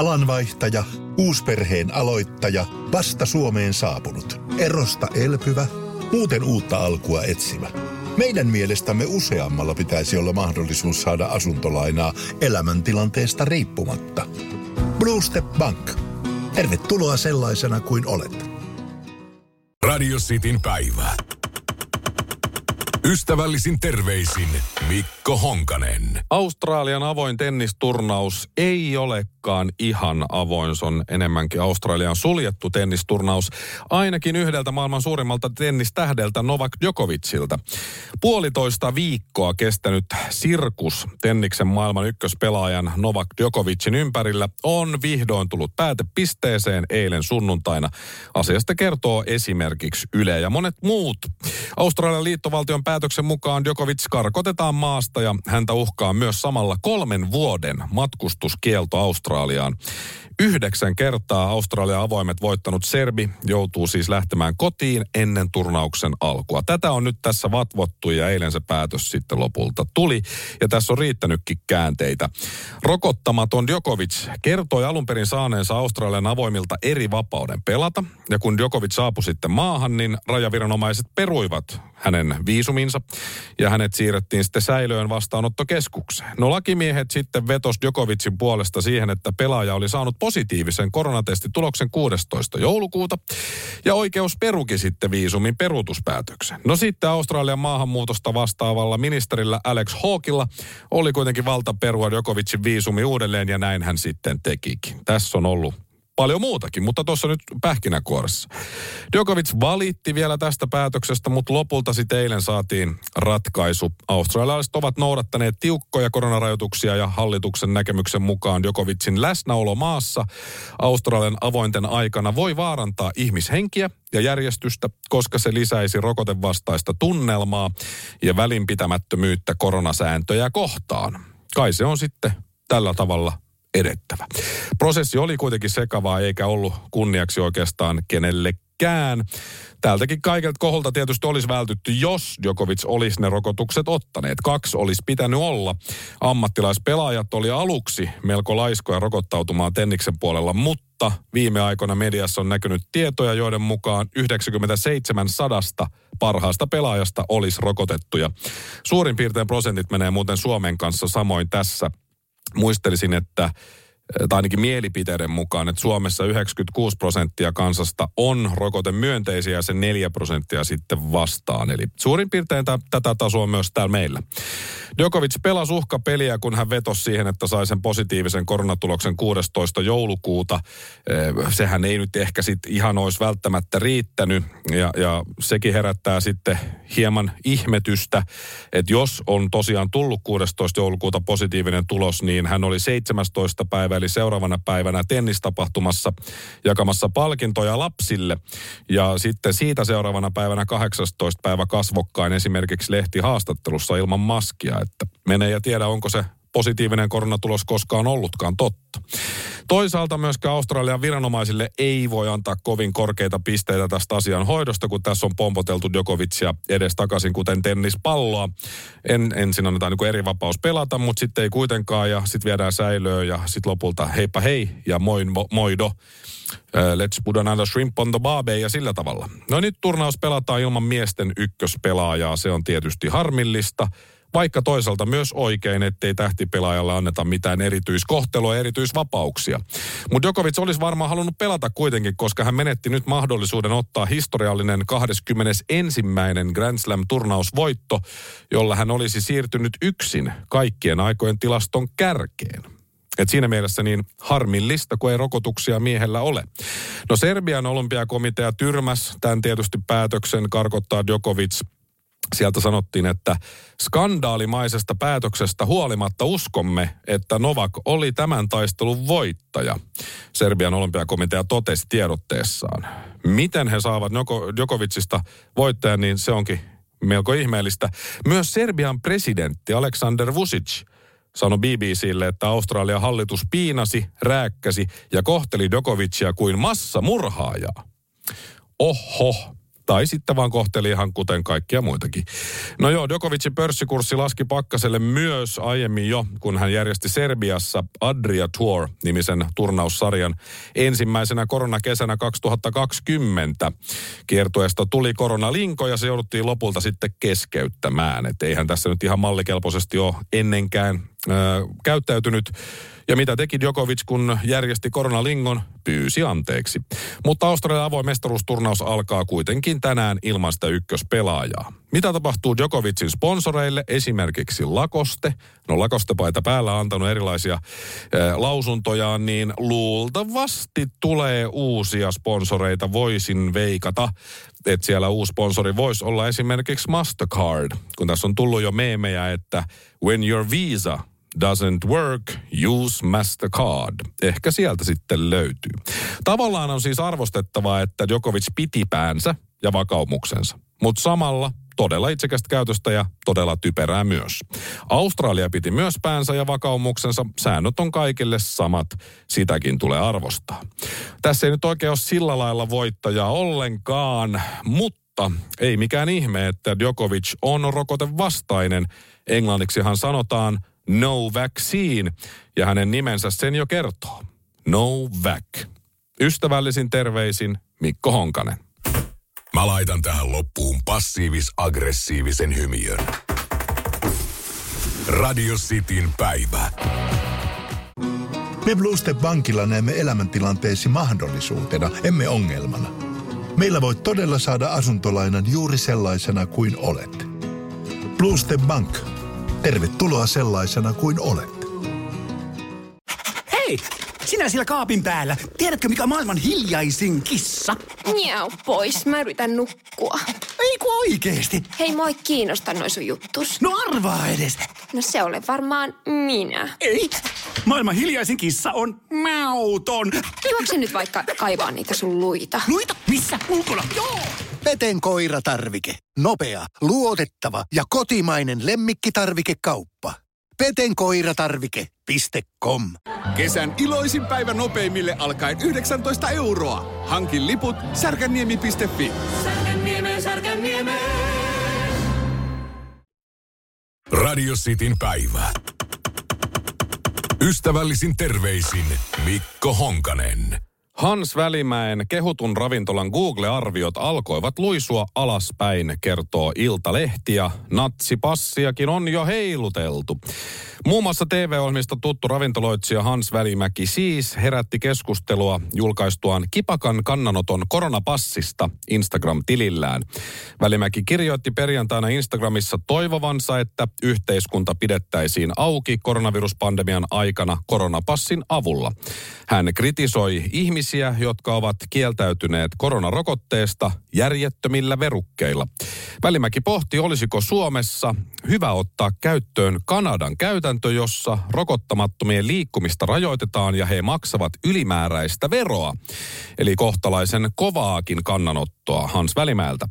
Alanvaihtaja, uusperheen aloittaja, vasta Suomeen saapunut, erosta elpyvä, muuten uutta alkua etsimä. Meidän mielestämme useammalla pitäisi olla mahdollisuus saada asuntolainaa elämäntilanteesta riippumatta. Blue Step Bank. Tervetuloa sellaisena kuin olet. Radio Cityn päivä. Ystävällisin terveisin Mikko Honkanen. Australian avoin tennisturnaus ei olekaan ihan avoin. Se on enemmänkin Australian suljettu tennisturnaus. Ainakin yhdeltä maailman suurimmalta tennistähdeltä Novak Djokovicilta. Puolitoista viikkoa kestänyt sirkus tenniksen maailman ykköspelaajan Novak Djokovicin ympärillä on vihdoin tullut päätepisteeseen eilen sunnuntaina. Asiasta kertoo esimerkiksi Yle ja monet muut. Australian liittovaltion päätöksen mukaan Djokovic karkotetaan maasta ja häntä uhkaa myös samalla kolmen vuoden matkustuskielto Australiaan. Yhdeksän kertaa Australian avoimet voittanut Serbi joutuu siis lähtemään kotiin ennen turnauksen alkua. Tätä on nyt tässä vatvottu ja eilen se päätös sitten lopulta tuli. Ja tässä on riittänytkin käänteitä. Rokottamaton Djokovic kertoi alun perin saaneensa Australian avoimilta eri vapauden pelata. Ja kun Djokovic saapui sitten maahan, niin rajaviranomaiset peruivat hänen viisuminsa ja hänet siirrettiin sitten säilöön vastaanottokeskukseen. No lakimiehet sitten vetos Djokovicin puolesta siihen, että pelaaja oli saanut positiivisen koronatestituloksen 16. joulukuuta ja oikeus peruki sitten viisumin peruutuspäätöksen. No sitten Australian maahanmuutosta vastaavalla ministerillä Alex Hawkilla oli kuitenkin valta perua Djokovicin viisumi uudelleen ja näin hän sitten tekikin. Tässä on ollut paljon muutakin, mutta tuossa nyt pähkinäkuoressa. Djokovic valitti vielä tästä päätöksestä, mutta lopulta sitten eilen saatiin ratkaisu. Australialaiset ovat noudattaneet tiukkoja koronarajoituksia ja hallituksen näkemyksen mukaan Djokovicin läsnäolo maassa Australian avointen aikana voi vaarantaa ihmishenkiä ja järjestystä, koska se lisäisi rokotevastaista tunnelmaa ja välinpitämättömyyttä koronasääntöjä kohtaan. Kai se on sitten tällä tavalla edettävä. Prosessi oli kuitenkin sekavaa eikä ollut kunniaksi oikeastaan kenellekään. Täältäkin kaikilta koholta tietysti olisi vältytty, jos Djokovic olisi ne rokotukset ottaneet. Kaksi olisi pitänyt olla. Ammattilaispelaajat oli aluksi melko laiskoja rokottautumaan Tenniksen puolella, mutta viime aikoina mediassa on näkynyt tietoja, joiden mukaan 97 sadasta parhaasta pelaajasta olisi rokotettuja. Suurin piirtein prosentit menee muuten Suomen kanssa samoin tässä muistelisin, että tai ainakin mielipiteiden mukaan, että Suomessa 96 prosenttia kansasta on rokotemyönteisiä ja se 4 prosenttia sitten vastaan. Eli suurin piirtein t- tätä tasoa myös täällä meillä. Djokovic pelasi uhkapeliä, kun hän vetosi siihen, että sai sen positiivisen koronatuloksen 16. joulukuuta. Sehän ei nyt ehkä sitten ihan olisi välttämättä riittänyt ja, ja sekin herättää sitten hieman ihmetystä, että jos on tosiaan tullut 16. joulukuuta positiivinen tulos, niin hän oli 17. päivä eli seuraavana päivänä tennistapahtumassa jakamassa palkintoja lapsille. Ja sitten siitä seuraavana päivänä 18. päivä kasvokkain esimerkiksi lehtihaastattelussa ilman maskia, että menee ja tiedä onko se positiivinen koronatulos koskaan ollutkaan totta. Toisaalta myöskään Australian viranomaisille ei voi antaa kovin korkeita pisteitä tästä asian hoidosta, kun tässä on pompoteltu Djokovicia edes takaisin, kuten tennispalloa. En, ensin annetaan niin eri vapaus pelata, mutta sitten ei kuitenkaan ja sitten viedään säilöön ja sitten lopulta heippa hei ja moin moido. Uh, let's put another shrimp on the barbe ja sillä tavalla. No nyt turnaus pelataan ilman miesten ykköspelaajaa, se on tietysti harmillista vaikka toisaalta myös oikein, ettei tähtipelaajalle anneta mitään erityiskohtelua ja erityisvapauksia. Mutta Djokovic olisi varmaan halunnut pelata kuitenkin, koska hän menetti nyt mahdollisuuden ottaa historiallinen 21. Grand Slam-turnausvoitto, jolla hän olisi siirtynyt yksin kaikkien aikojen tilaston kärkeen. Et siinä mielessä niin harmillista, kun ei rokotuksia miehellä ole. No Serbian olympiakomitea tyrmäs tämän tietysti päätöksen karkottaa Djokovic Sieltä sanottiin, että skandaalimaisesta päätöksestä huolimatta uskomme, että Novak oli tämän taistelun voittaja. Serbian olympiakomitea totesi tiedotteessaan. Miten he saavat Djokovicista voittajan, niin se onkin melko ihmeellistä. Myös Serbian presidentti Aleksander Vucic sanoi BBClle, että Australian hallitus piinasi, rääkkäsi ja kohteli Djokovicia kuin massamurhaajaa. Oho, Tai sitten vaan kohteli ihan kuten kaikkia muitakin. No joo, Djokovicin pörssikurssi laski pakkaselle myös aiemmin jo, kun hän järjesti Serbiassa Adria Tour-nimisen turnaussarjan ensimmäisenä koronakesänä 2020. Kiertueesta tuli koronalinko ja se jouduttiin lopulta sitten keskeyttämään. Että eihän tässä nyt ihan mallikelpoisesti ole ennenkään ö, käyttäytynyt. Ja mitä teki Djokovic, kun järjesti koronalingon? Pyysi anteeksi. Mutta Australian avoin mestaruusturnaus alkaa kuitenkin tänään ilman sitä ykköspelaajaa. Mitä tapahtuu Djokovicin sponsoreille, esimerkiksi Lakoste? No Lakoste-paita päällä on antanut erilaisia äh, lausuntojaan, niin luultavasti tulee uusia sponsoreita, voisin veikata. Että siellä uusi sponsori voisi olla esimerkiksi Mastercard, kun tässä on tullut jo meemejä, että when your visa doesn't work, use Mastercard. Ehkä sieltä sitten löytyy. Tavallaan on siis arvostettavaa, että Djokovic piti päänsä ja vakaumuksensa. Mutta samalla todella itsekästä käytöstä ja todella typerää myös. Australia piti myös päänsä ja vakaumuksensa. Säännöt on kaikille samat. Sitäkin tulee arvostaa. Tässä ei nyt oikein ole sillä lailla voittajaa ollenkaan, mutta ei mikään ihme, että Djokovic on rokotevastainen. Englanniksihan sanotaan – No Vaccine, ja hänen nimensä sen jo kertoo. No Vac. Ystävällisin terveisin Mikko Honkanen. Mä laitan tähän loppuun passiivis-aggressiivisen hymiön. Radio Cityn päivä. Me Bluestep Bankilla näemme elämäntilanteesi mahdollisuutena, emme ongelmana. Meillä voit todella saada asuntolainan juuri sellaisena kuin olet. Bluestep Bank – Tervetuloa sellaisena kuin olet. Hei! Sinä siellä kaapin päällä. Tiedätkö, mikä on maailman hiljaisin kissa? Miau pois, mä yritän nukkua. Ei ku oikeesti. Hei, moi kiinnosta noin sun juttus. No arvaa edes. No se ole varmaan minä. Ei. Maailman hiljaisin kissa on mauton. Juokse nyt vaikka kaivaa niitä sun luita. Luita? Missä? Ulkona? Joo! Peten koiratarvike. Nopea, luotettava ja kotimainen lemmikkitarvikekauppa. Petenkoiratarvike.com Kesän iloisin päivä nopeimille alkaen 19 euroa. Hankin liput särkänniemi.fi. Särkänniemi, särkänniemi. Radio Cityn päivä. Ystävällisin terveisin Mikko Honkanen. Hans Välimäen kehutun ravintolan Google-arviot alkoivat luisua alaspäin, kertoo Iltalehti ja natsipassiakin on jo heiluteltu. Muun muassa TV-ohjelmista tuttu ravintoloitsija Hans Välimäki siis herätti keskustelua julkaistuaan kipakan kannanoton koronapassista Instagram-tilillään. Välimäki kirjoitti perjantaina Instagramissa toivovansa, että yhteiskunta pidettäisiin auki koronaviruspandemian aikana koronapassin avulla. Hän kritisoi ihmisiä, jotka ovat kieltäytyneet koronarokotteesta järjettömillä verukkeilla. Välimäki pohti, olisiko Suomessa hyvä ottaa käyttöön Kanadan käytäntö, jossa rokottamattomien liikkumista rajoitetaan ja he maksavat ylimääräistä veroa. Eli kohtalaisen kovaakin kannanottoa Hans Välimäeltä.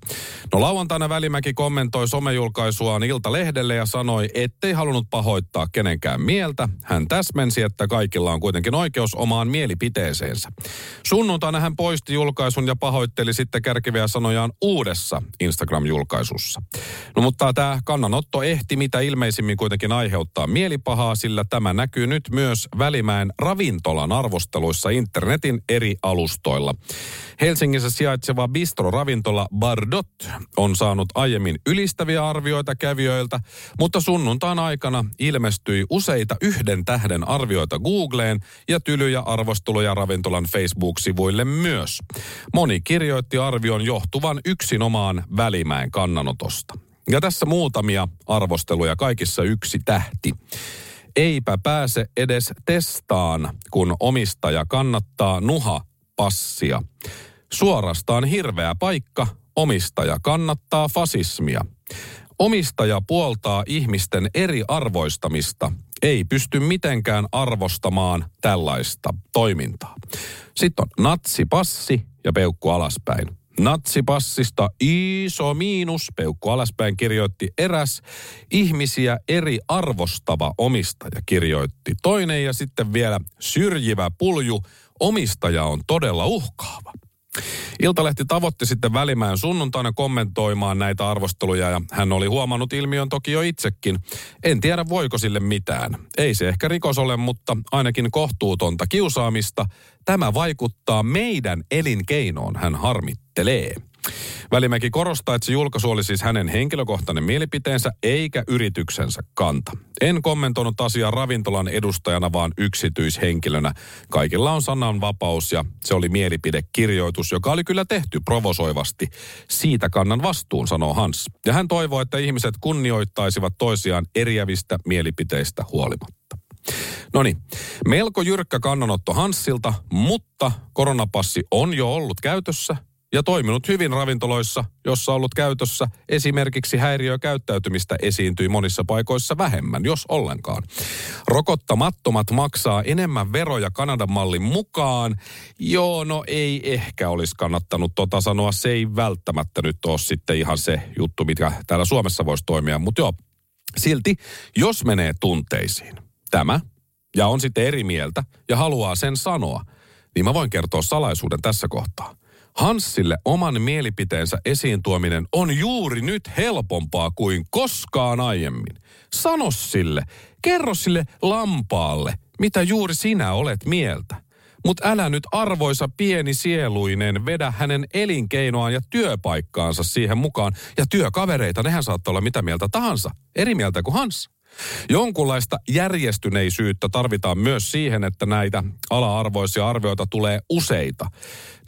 No lauantaina Välimäki kommentoi somejulkaisuaan Ilta-lehdelle ja sanoi, ettei halunnut pahoittaa kenenkään mieltä. Hän täsmensi, että kaikilla on kuitenkin oikeus omaan mielipiteeseensä. Sunnuntaina hän poisti julkaisun ja pahoitteli sitten kärkeviä sanojaan uudessa Instagram-julkaisussa. No mutta tämä kannanotto ehti mitä ilmeisimmin kuitenkin aiheuttaa mielipahaa, sillä tämä näkyy nyt myös Välimäen ravintolan arvosteluissa internetin eri alustoilla. Helsingissä sijaitseva bistro-ravintola Bardot on saanut aiemmin ylistäviä arvioita kävijöiltä, mutta sunnuntaan aikana ilmestyi useita yhden tähden arvioita Googleen ja tylyjä arvosteluja ravintolan Facebook-sivuille myös. Moni kirjoitti arvion johtuvan yksinomaan Välimäen kannanotosta. Ja tässä muutamia arvosteluja kaikissa yksi tähti. Eipä pääse edes testaan, kun omistaja kannattaa nuha passia. Suorastaan hirveä paikka, omistaja kannattaa fasismia. Omistaja puoltaa ihmisten eri arvoistamista, ei pysty mitenkään arvostamaan tällaista toimintaa. Sitten on natsipassi ja peukku alaspäin. Natsipassista iso miinus, peukku alaspäin kirjoitti eräs. Ihmisiä eri arvostava omistaja kirjoitti toinen ja sitten vielä syrjivä pulju. Omistaja on todella uhkaava. Iltalehti tavoitti sitten Välimäen sunnuntaina kommentoimaan näitä arvosteluja ja hän oli huomannut ilmiön toki jo itsekin. En tiedä voiko sille mitään. Ei se ehkä rikos ole, mutta ainakin kohtuutonta kiusaamista. Tämä vaikuttaa meidän elinkeinoon, hän harmittelee. Välimäki korostaa, että se julkaisu oli siis hänen henkilökohtainen mielipiteensä eikä yrityksensä kanta. En kommentoinut asiaa ravintolan edustajana, vaan yksityishenkilönä. Kaikilla on sananvapaus ja se oli mielipidekirjoitus, joka oli kyllä tehty provosoivasti. Siitä kannan vastuun, sanoo Hans. Ja hän toivoo, että ihmiset kunnioittaisivat toisiaan eriävistä mielipiteistä huolimatta. No niin, melko jyrkkä kannanotto Hanssilta, mutta koronapassi on jo ollut käytössä ja toiminut hyvin ravintoloissa, jossa ollut käytössä esimerkiksi häiriökäyttäytymistä esiintyi monissa paikoissa vähemmän, jos ollenkaan. Rokottamattomat maksaa enemmän veroja Kanadan mallin mukaan. Joo, no ei ehkä olisi kannattanut tota sanoa. Se ei välttämättä nyt ole sitten ihan se juttu, mikä täällä Suomessa voisi toimia. Mutta joo, silti, jos menee tunteisiin, tämä, ja on sitten eri mieltä ja haluaa sen sanoa, niin mä voin kertoa salaisuuden tässä kohtaa. Hanssille oman mielipiteensä esiin tuominen on juuri nyt helpompaa kuin koskaan aiemmin. Sano sille, kerro sille lampaalle, mitä juuri sinä olet mieltä. Mutta älä nyt arvoisa pieni sieluinen vedä hänen elinkeinoaan ja työpaikkaansa siihen mukaan. Ja työkavereita, nehän saattaa olla mitä mieltä tahansa. Eri mieltä kuin Hans. Jonkunlaista järjestyneisyyttä tarvitaan myös siihen, että näitä ala-arvoisia arvioita tulee useita.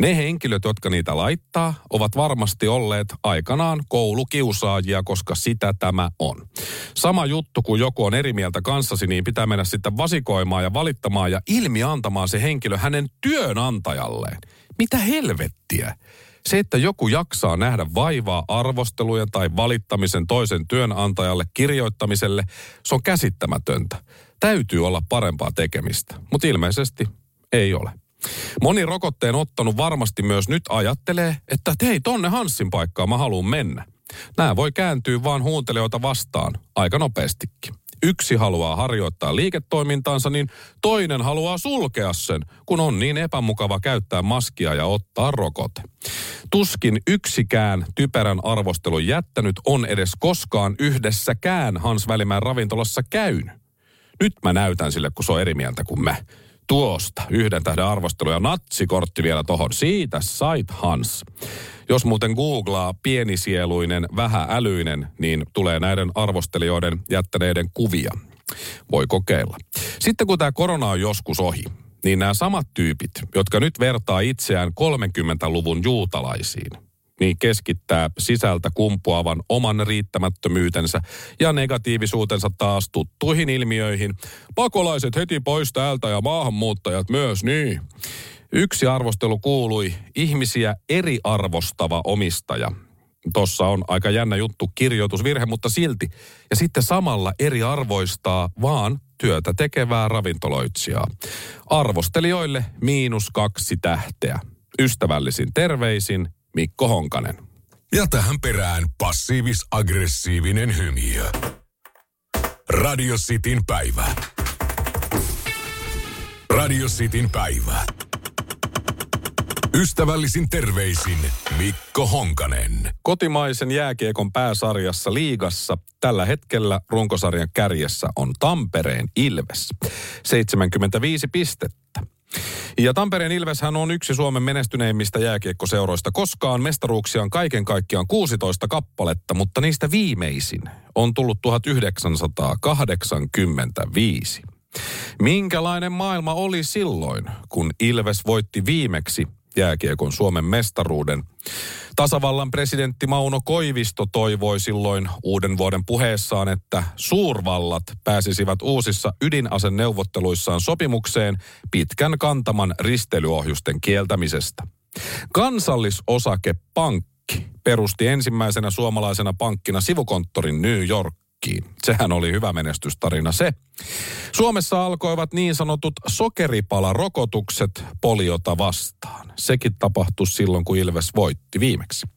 Ne henkilöt, jotka niitä laittaa, ovat varmasti olleet aikanaan koulukiusaajia, koska sitä tämä on. Sama juttu, kun joku on eri mieltä kanssasi, niin pitää mennä sitten vasikoimaan ja valittamaan ja ilmi antamaan se henkilö hänen työnantajalleen. Mitä helvettiä? Se, että joku jaksaa nähdä vaivaa arvostelujen tai valittamisen toisen työnantajalle kirjoittamiselle, se on käsittämätöntä. Täytyy olla parempaa tekemistä, mutta ilmeisesti ei ole. Moni rokotteen ottanut varmasti myös nyt ajattelee, että hei, tonne Hanssin paikkaan mä haluan mennä. Nämä voi kääntyä vaan huuntelijoita vastaan aika nopeastikin yksi haluaa harjoittaa liiketoimintaansa, niin toinen haluaa sulkea sen, kun on niin epämukava käyttää maskia ja ottaa rokote. Tuskin yksikään typerän arvostelun jättänyt on edes koskaan yhdessäkään Hans Välimäen ravintolassa käynyt. Nyt mä näytän sille, kun se on eri mieltä kuin mä. Tuosta yhden tähden arvostelu ja natsikortti vielä tohon. Siitä sait Hans. Jos muuten googlaa pienisieluinen, vähäälyinen, niin tulee näiden arvostelijoiden jättäneiden kuvia. Voi kokeilla. Sitten kun tämä korona on joskus ohi, niin nämä samat tyypit, jotka nyt vertaa itseään 30-luvun juutalaisiin, niin keskittää sisältä kumpuavan oman riittämättömyytensä ja negatiivisuutensa taas tuttuihin ilmiöihin. Pakolaiset heti pois täältä ja maahanmuuttajat myös, niin. Yksi arvostelu kuului ihmisiä eriarvostava omistaja. Tossa on aika jännä juttu, kirjoitusvirhe, mutta silti. Ja sitten samalla eriarvoistaa vaan työtä tekevää ravintoloitsijaa. Arvostelijoille miinus kaksi tähteä. Ystävällisin terveisin Mikko Honkanen. Ja tähän perään passiivis-aggressiivinen hymiö. Radio Cityn päivä. Radio Cityn päivä. Ystävällisin terveisin Mikko Honkanen. Kotimaisen jääkiekon pääsarjassa liigassa tällä hetkellä runkosarjan kärjessä on Tampereen Ilves. 75 pistettä. Ja Tampereen Ilveshän on yksi Suomen menestyneimmistä jääkiekkoseuroista koskaan. Mestaruuksia on kaiken kaikkiaan 16 kappaletta, mutta niistä viimeisin on tullut 1985. Minkälainen maailma oli silloin, kun Ilves voitti viimeksi jääkiekon Suomen mestaruuden. Tasavallan presidentti Mauno Koivisto toivoi silloin uuden vuoden puheessaan, että suurvallat pääsisivät uusissa ydinaseneuvotteluissaan sopimukseen pitkän kantaman ristelyohjusten kieltämisestä. Kansallisosakepankki perusti ensimmäisenä suomalaisena pankkina sivukonttorin New York Yorkiin. Sehän oli hyvä menestystarina se. Suomessa alkoivat niin sanotut sokeripalarokotukset poliota vastaan. Sekin tapahtui silloin, kun Ilves voitti viimeksi.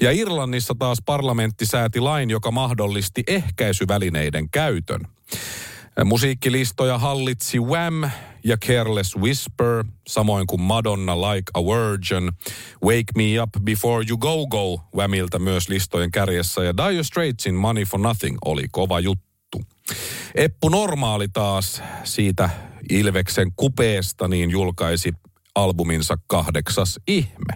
Ja Irlannissa taas parlamentti sääti lain, joka mahdollisti ehkäisyvälineiden käytön. Musiikkilistoja hallitsi Wham ja Careless Whisper, samoin kuin Madonna Like a Virgin. Wake Me Up Before You Go Go Whamilta myös listojen kärjessä ja Dire Straitsin Money for Nothing oli kova juttu. Eppu Normaali taas siitä Ilveksen kupeesta niin julkaisi albuminsa kahdeksas ihme.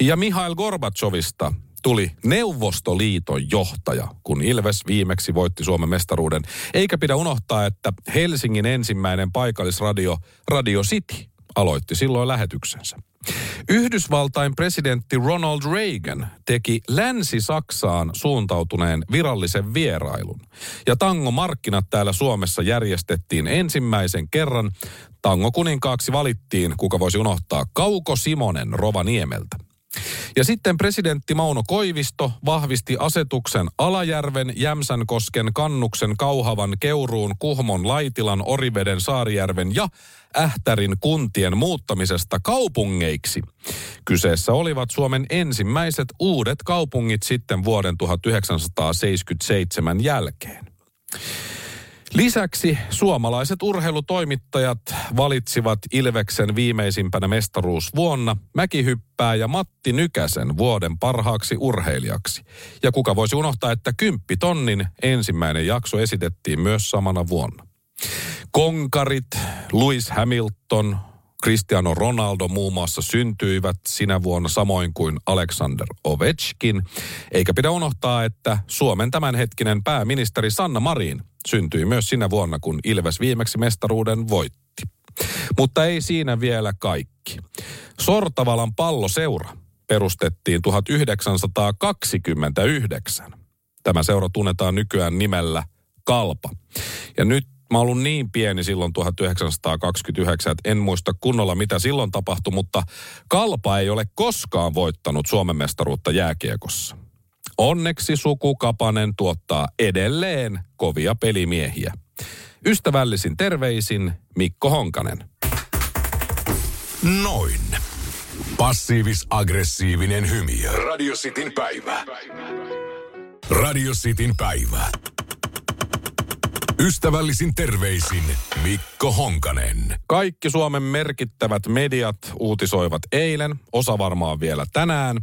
Ja Mihail Gorbachevista tuli Neuvostoliiton johtaja, kun Ilves viimeksi voitti Suomen mestaruuden. Eikä pidä unohtaa, että Helsingin ensimmäinen paikallisradio Radio City aloitti silloin lähetyksensä. Yhdysvaltain presidentti Ronald Reagan teki Länsi-Saksaan suuntautuneen virallisen vierailun. Ja tangomarkkinat täällä Suomessa järjestettiin ensimmäisen kerran. Tango kuninkaaksi valittiin, kuka voisi unohtaa, Kauko Simonen Rovaniemeltä. Ja sitten presidentti Mauno Koivisto vahvisti asetuksen Alajärven, Jämsänkosken, Kannuksen, Kauhavan, Keuruun, Kuhmon, Laitilan, Oriveden, Saarijärven ja Ähtärin kuntien muuttamisesta kaupungeiksi. Kyseessä olivat Suomen ensimmäiset uudet kaupungit sitten vuoden 1977 jälkeen. Lisäksi suomalaiset urheilutoimittajat valitsivat Ilveksen viimeisimpänä mestaruusvuonna Mäkihyppää ja Matti Nykäsen vuoden parhaaksi urheilijaksi. Ja kuka voisi unohtaa, että kymppitonnin ensimmäinen jakso esitettiin myös samana vuonna. Konkarit, Lewis Hamilton, Cristiano Ronaldo muun muassa syntyivät sinä vuonna samoin kuin Alexander Ovechkin. Eikä pidä unohtaa, että Suomen tämänhetkinen pääministeri Sanna Marin syntyi myös sinä vuonna, kun Ilves viimeksi mestaruuden voitti. Mutta ei siinä vielä kaikki. Sortavalan palloseura perustettiin 1929. Tämä seura tunnetaan nykyään nimellä Kalpa. Ja nyt mä ollut niin pieni silloin 1929, että en muista kunnolla mitä silloin tapahtui, mutta Kalpa ei ole koskaan voittanut Suomen mestaruutta jääkiekossa. Onneksi sukukapanen tuottaa edelleen kovia pelimiehiä. Ystävällisin terveisin Mikko Honkanen. Noin. Passiivis-aggressiivinen hymy. Radio Cityn päivä. Radio Cityn päivä. Ystävällisin terveisin Mikko Honkanen. Kaikki Suomen merkittävät mediat uutisoivat eilen, osa varmaan vielä tänään,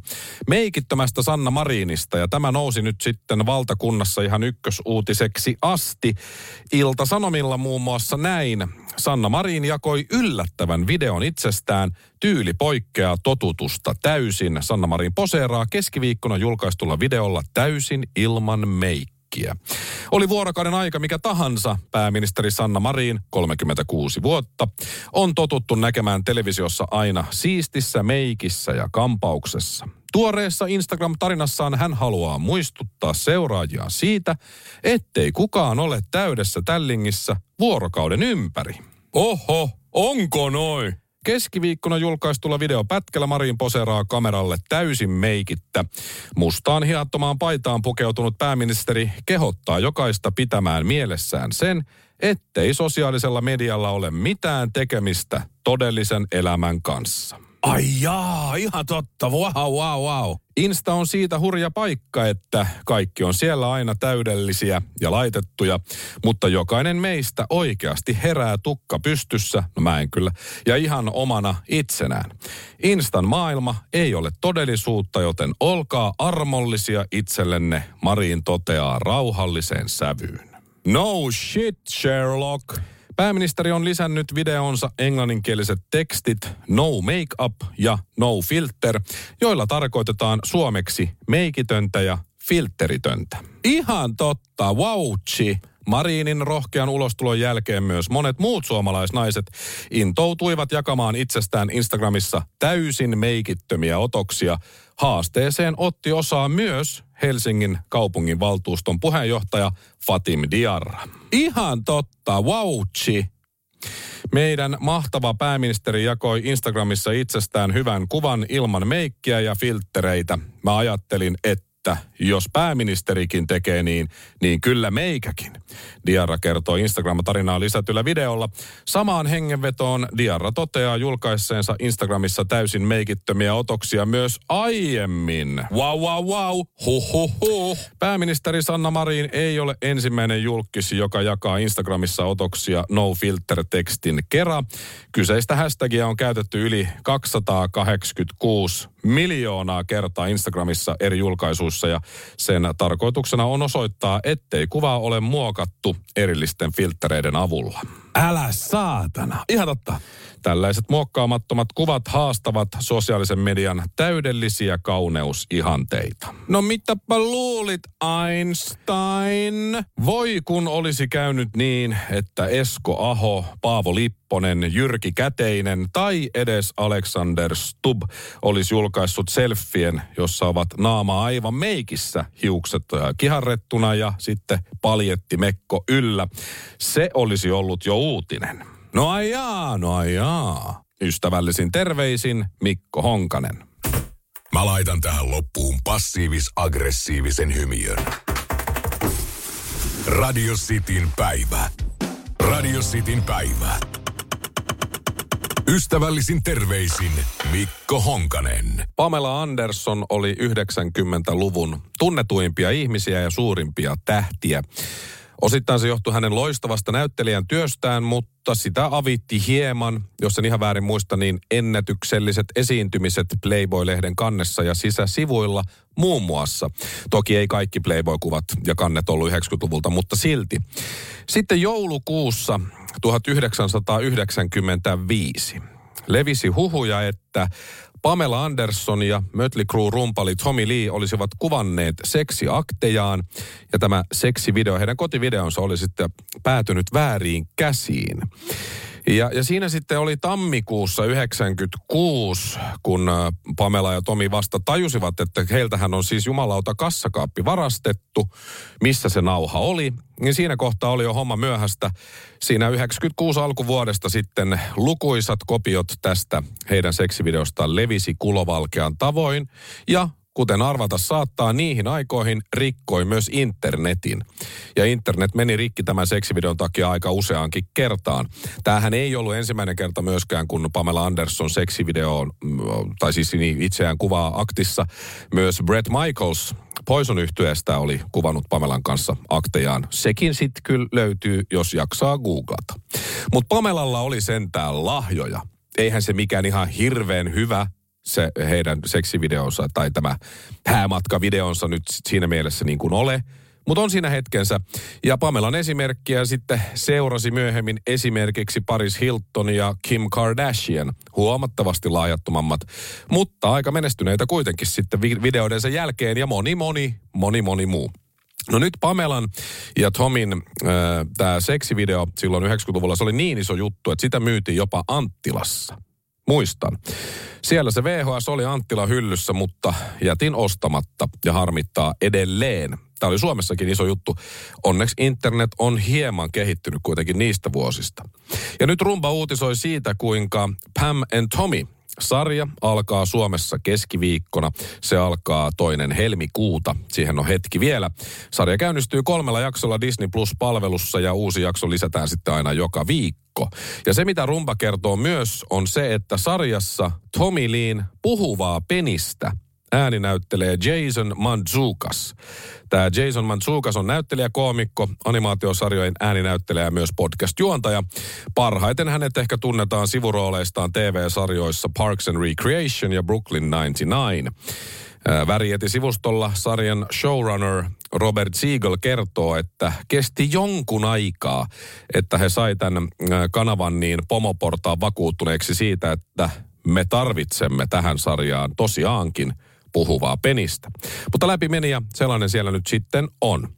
meikittömästä Sanna Marinista. Ja tämä nousi nyt sitten valtakunnassa ihan ykkösuutiseksi asti. Ilta-Sanomilla muun muassa näin. Sanna Marin jakoi yllättävän videon itsestään. Tyyli poikkeaa totutusta täysin. Sanna Marin poseeraa keskiviikkona julkaistulla videolla täysin ilman meikkiä äkkiä. Oli vuorokauden aika mikä tahansa, pääministeri Sanna Marin, 36 vuotta, on totuttu näkemään televisiossa aina siistissä meikissä ja kampauksessa. Tuoreessa Instagram-tarinassaan hän haluaa muistuttaa seuraajia siitä, ettei kukaan ole täydessä tällingissä vuorokauden ympäri. Oho, onko noin? Keskiviikkona julkaistulla videopätkällä Marin poseraa kameralle täysin meikittä. Mustaan hiattomaan paitaan pukeutunut pääministeri kehottaa jokaista pitämään mielessään sen, ettei sosiaalisella medialla ole mitään tekemistä todellisen elämän kanssa. Ai jaa, ihan totta. Wow, wow, wow. Insta on siitä hurja paikka, että kaikki on siellä aina täydellisiä ja laitettuja, mutta jokainen meistä oikeasti herää tukka pystyssä, no mä en kyllä, ja ihan omana itsenään. Instan maailma ei ole todellisuutta, joten olkaa armollisia itsellenne, Marin toteaa rauhalliseen sävyyn. No shit, Sherlock. Pääministeri on lisännyt videonsa englanninkieliset tekstit No Makeup ja No Filter, joilla tarkoitetaan suomeksi meikitöntä ja filteritöntä. Ihan totta, wauchi. Marinin rohkean ulostulon jälkeen myös monet muut suomalaisnaiset intoutuivat jakamaan itsestään Instagramissa täysin meikittömiä otoksia. Haasteeseen otti osaa myös Helsingin kaupungin valtuuston puheenjohtaja Fatim Diarra. Ihan totta, wauchi. Meidän mahtava pääministeri jakoi Instagramissa itsestään hyvän kuvan ilman meikkiä ja filttereitä. Mä ajattelin, että että jos pääministerikin tekee niin, niin kyllä meikäkin. Diarra kertoo Instagram-tarinaa lisätyllä videolla. Samaan hengenvetoon Diarra toteaa julkaisseensa Instagramissa täysin meikittömiä otoksia myös aiemmin. Wow, wow, wow, huh, huh, huh. Pääministeri Sanna Marin ei ole ensimmäinen julkis, joka jakaa Instagramissa otoksia no filter tekstin kera. Kyseistä hashtagia on käytetty yli 286 miljoonaa kertaa Instagramissa eri julkaisuissa ja sen tarkoituksena on osoittaa, ettei kuvaa ole muokattu erillisten filtreiden avulla. Älä saatana. Ihan totta. Tällaiset muokkaamattomat kuvat haastavat sosiaalisen median täydellisiä kauneusihanteita. No mitäpä luulit, Einstein? Voi kun olisi käynyt niin, että Esko Aho, Paavo Lipponen, Jyrki Käteinen tai edes Alexander Stubb olisi julkaissut selfien, jossa ovat naama aivan meikissä, hiukset kiharrettuna ja sitten paljetti mekko yllä. Se olisi ollut jo uutinen. No ajaa, no ajaa. Ystävällisin terveisin Mikko Honkanen. Mä laitan tähän loppuun passiivis-aggressiivisen hymiön. Radio Cityn päivä. Radio Cityn päivä. Ystävällisin terveisin Mikko Honkanen. Pamela Anderson oli 90-luvun tunnetuimpia ihmisiä ja suurimpia tähtiä. Osittain se johtui hänen loistavasta näyttelijän työstään, mutta sitä avitti hieman, jos en ihan väärin muista, niin ennätykselliset esiintymiset Playboy-lehden kannessa ja sisäsivuilla muun muassa. Toki ei kaikki Playboy-kuvat ja kannet ollut 90-luvulta, mutta silti. Sitten joulukuussa 1995 levisi huhuja, että Pamela Anderson ja Mötley Crue rumpali Tommy Lee olisivat kuvanneet seksiaktejaan. Ja tämä seksivideo, heidän kotivideonsa oli sitten päätynyt vääriin käsiin. Ja, ja siinä sitten oli tammikuussa 96, kun äh, Pamela ja Tomi vasta tajusivat, että heiltähän on siis jumalauta kassakaappi varastettu, missä se nauha oli. Niin siinä kohtaa oli jo homma myöhästä. Siinä 96 alkuvuodesta sitten lukuisat kopiot tästä heidän seksivideostaan levisi kulovalkean tavoin. Ja kuten arvata saattaa, niihin aikoihin rikkoi myös internetin. Ja internet meni rikki tämän seksivideon takia aika useaankin kertaan. Tämähän ei ollut ensimmäinen kerta myöskään, kun Pamela Anderson seksivideo, tai siis itseään kuvaa aktissa, myös Brett Michaels Poison yhtyeestä oli kuvannut Pamelan kanssa aktejaan. Sekin sitten kyllä löytyy, jos jaksaa googlata. Mutta Pamelalla oli sentään lahjoja. Eihän se mikään ihan hirveän hyvä se heidän seksivideonsa tai tämä häämatkavideonsa nyt siinä mielessä niin kuin ole. Mutta on siinä hetkensä. Ja Pamelan esimerkkiä sitten seurasi myöhemmin esimerkiksi Paris Hilton ja Kim Kardashian. Huomattavasti laajattomammat, mutta aika menestyneitä kuitenkin sitten videoidensa jälkeen ja moni, moni, moni, moni muu. No nyt Pamelan ja Tomin äh, tämä seksivideo silloin 90-luvulla, se oli niin iso juttu, että sitä myytiin jopa Anttilassa. Muistan. Siellä se VHS oli Anttila hyllyssä, mutta jätin ostamatta ja harmittaa edelleen. Tämä oli Suomessakin iso juttu. Onneksi internet on hieman kehittynyt kuitenkin niistä vuosista. Ja nyt Rumba uutisoi siitä, kuinka Pam and Tommy Sarja alkaa Suomessa keskiviikkona. Se alkaa toinen helmikuuta. Siihen on hetki vielä. Sarja käynnistyy kolmella jaksolla Disney Plus-palvelussa ja uusi jakso lisätään sitten aina joka viikko. Ja se, mitä Rumba kertoo myös, on se, että sarjassa Tommy Leen puhuvaa penistä ääni näyttelee Jason Mantzoukas. Tämä Jason Mantzoukas on näyttelijä, koomikko, animaatiosarjojen ääninäyttelijä ja myös podcast-juontaja. Parhaiten hänet ehkä tunnetaan sivurooleistaan TV-sarjoissa Parks and Recreation ja Brooklyn 99. Värieti-sivustolla sarjan showrunner Robert Siegel kertoo, että kesti jonkun aikaa, että he sai tämän kanavan niin pomoportaan vakuuttuneeksi siitä, että me tarvitsemme tähän sarjaan tosiaankin – puhuvaa penistä. Mutta läpi meni ja sellainen siellä nyt sitten on.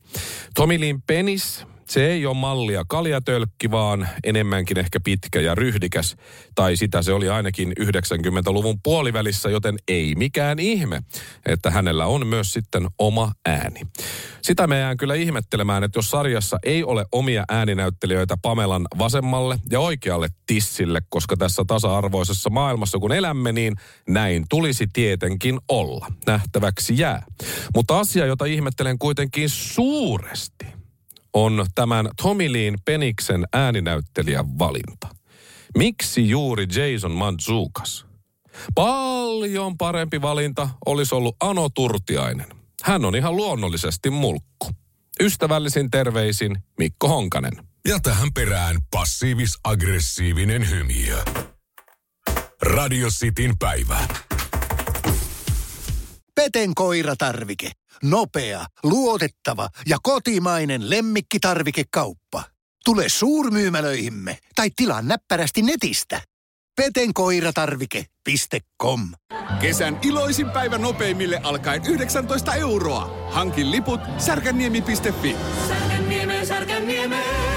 Tomilin penis Se ei ole mallia kaljatölkki, vaan enemmänkin ehkä pitkä ja ryhdikäs. Tai sitä se oli ainakin 90-luvun puolivälissä, joten ei mikään ihme, että hänellä on myös sitten oma ääni. Sitä me jään kyllä ihmettelemään, että jos sarjassa ei ole omia ääninäyttelijöitä Pamelan vasemmalle ja oikealle tissille, koska tässä tasa-arvoisessa maailmassa kun elämme, niin näin tulisi tietenkin olla. Nähtäväksi jää. Mutta asia, jota ihmettelen kuitenkin suuresti, on tämän Tommy Leen Peniksen ääninäyttelijän valinta. Miksi juuri Jason Mantzoukas? Paljon parempi valinta olisi ollut Ano Turtiainen. Hän on ihan luonnollisesti mulkku. Ystävällisin terveisin Mikko Honkanen. Ja tähän perään passiivis-aggressiivinen hymiö. Radio Cityn päivä. Peten koiratarvike. Nopea, luotettava ja kotimainen lemmikkitarvikekauppa. Tule suurmyymälöihimme tai tilaa näppärästi netistä. petenkoiratarvike.com Kesän iloisin päivä nopeimille alkaen 19 euroa. Hankin liput särkänniemi.fi. Särkänniemeen, Särkänniemeen.